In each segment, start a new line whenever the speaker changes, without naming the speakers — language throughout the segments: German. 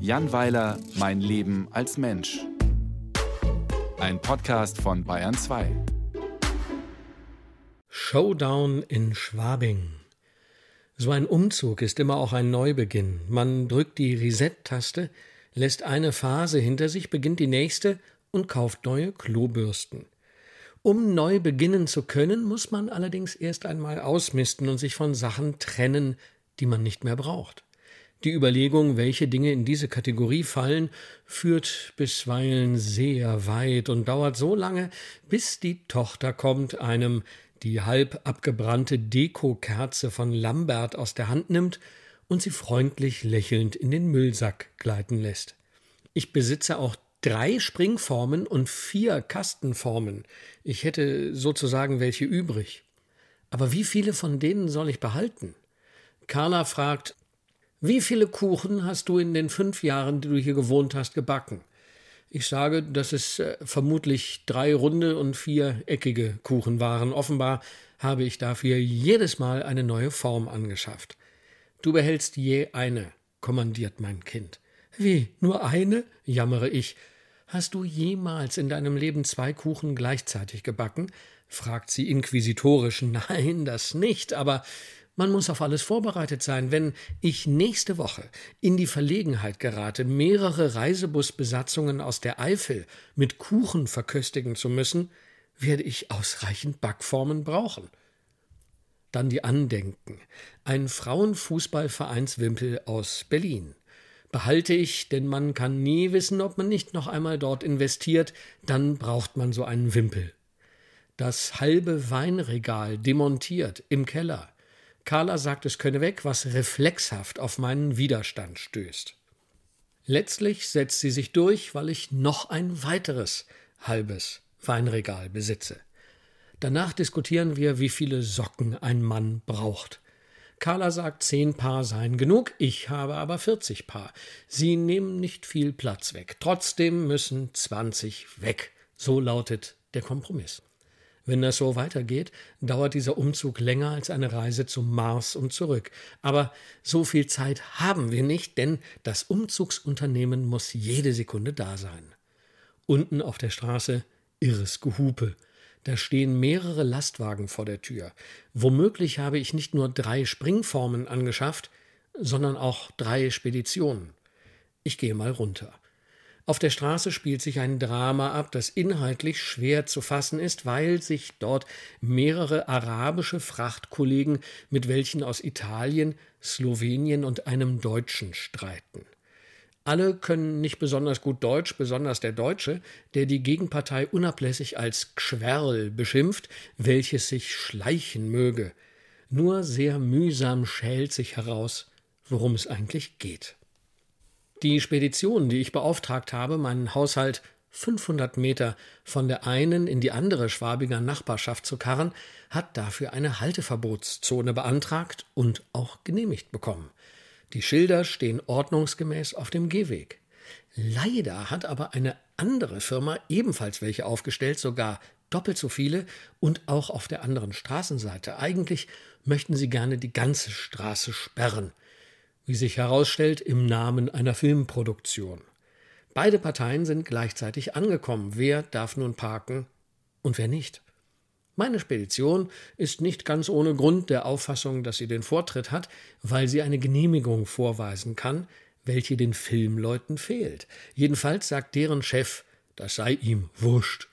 Jan Weiler, Mein Leben als Mensch. Ein Podcast von Bayern 2.
Showdown in Schwabing. So ein Umzug ist immer auch ein Neubeginn. Man drückt die Reset-Taste, lässt eine Phase hinter sich, beginnt die nächste und kauft neue Klobürsten. Um neu beginnen zu können, muss man allerdings erst einmal ausmisten und sich von Sachen trennen, die man nicht mehr braucht. Die Überlegung, welche Dinge in diese Kategorie fallen, führt bisweilen sehr weit und dauert so lange, bis die Tochter kommt, einem die halb abgebrannte Dekokerze von Lambert aus der Hand nimmt und sie freundlich lächelnd in den Müllsack gleiten lässt. Ich besitze auch drei Springformen und vier Kastenformen. Ich hätte sozusagen welche übrig. Aber wie viele von denen soll ich behalten? Carla fragt, wie viele Kuchen hast du in den fünf Jahren, die du hier gewohnt hast, gebacken? Ich sage, dass es äh, vermutlich drei runde und vier eckige Kuchen waren. Offenbar habe ich dafür jedes Mal eine neue Form angeschafft. Du behältst je eine, kommandiert mein Kind. Wie, nur eine? jammere ich. Hast du jemals in deinem Leben zwei Kuchen gleichzeitig gebacken? fragt sie inquisitorisch. Nein, das nicht, aber man muss auf alles vorbereitet sein. Wenn ich nächste Woche in die Verlegenheit gerate, mehrere Reisebusbesatzungen aus der Eifel mit Kuchen verköstigen zu müssen, werde ich ausreichend Backformen brauchen. Dann die Andenken. Ein Frauenfußballvereinswimpel aus Berlin behalte ich, denn man kann nie wissen, ob man nicht noch einmal dort investiert, dann braucht man so einen Wimpel. Das halbe Weinregal demontiert im Keller. Carla sagt, es könne weg, was reflexhaft auf meinen Widerstand stößt. Letztlich setzt sie sich durch, weil ich noch ein weiteres halbes Weinregal besitze. Danach diskutieren wir, wie viele Socken ein Mann braucht. Carla sagt, zehn Paar seien genug, ich habe aber 40 Paar. Sie nehmen nicht viel Platz weg. Trotzdem müssen 20 weg. So lautet der Kompromiss. Wenn das so weitergeht, dauert dieser Umzug länger als eine Reise zum Mars und zurück. Aber so viel Zeit haben wir nicht, denn das Umzugsunternehmen muss jede Sekunde da sein. Unten auf der Straße irres Gehupe. Da stehen mehrere Lastwagen vor der Tür. Womöglich habe ich nicht nur drei Springformen angeschafft, sondern auch drei Speditionen. Ich gehe mal runter. Auf der Straße spielt sich ein Drama ab, das inhaltlich schwer zu fassen ist, weil sich dort mehrere arabische Frachtkollegen mit welchen aus Italien, Slowenien und einem Deutschen streiten. Alle können nicht besonders gut Deutsch, besonders der Deutsche, der die Gegenpartei unablässig als Gschwerl beschimpft, welches sich schleichen möge. Nur sehr mühsam schält sich heraus, worum es eigentlich geht. Die Spedition, die ich beauftragt habe, meinen Haushalt 500 Meter von der einen in die andere Schwabinger Nachbarschaft zu karren, hat dafür eine Halteverbotszone beantragt und auch genehmigt bekommen. Die Schilder stehen ordnungsgemäß auf dem Gehweg. Leider hat aber eine andere Firma ebenfalls welche aufgestellt, sogar doppelt so viele und auch auf der anderen Straßenseite. Eigentlich möchten sie gerne die ganze Straße sperren. Wie sich herausstellt, im Namen einer Filmproduktion. Beide Parteien sind gleichzeitig angekommen. Wer darf nun parken und wer nicht? Meine Spedition ist nicht ganz ohne Grund der Auffassung, dass sie den Vortritt hat, weil sie eine Genehmigung vorweisen kann, welche den Filmleuten fehlt. Jedenfalls sagt deren Chef, das sei ihm wurscht.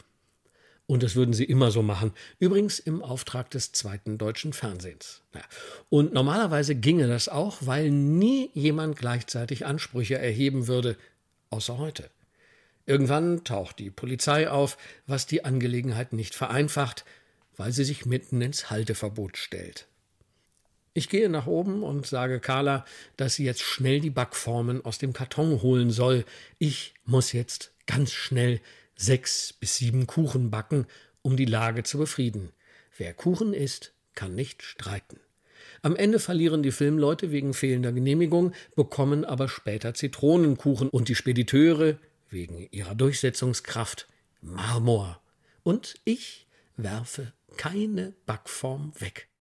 Und das würden sie immer so machen. Übrigens im Auftrag des zweiten deutschen Fernsehens. Und normalerweise ginge das auch, weil nie jemand gleichzeitig Ansprüche erheben würde, außer heute. Irgendwann taucht die Polizei auf, was die Angelegenheit nicht vereinfacht, weil sie sich mitten ins Halteverbot stellt. Ich gehe nach oben und sage Carla, dass sie jetzt schnell die Backformen aus dem Karton holen soll. Ich muss jetzt ganz schnell sechs bis sieben Kuchen backen, um die Lage zu befrieden. Wer Kuchen isst, kann nicht streiten. Am Ende verlieren die Filmleute wegen fehlender Genehmigung, bekommen aber später Zitronenkuchen und die Spediteure wegen ihrer Durchsetzungskraft Marmor. Und ich werfe keine Backform weg.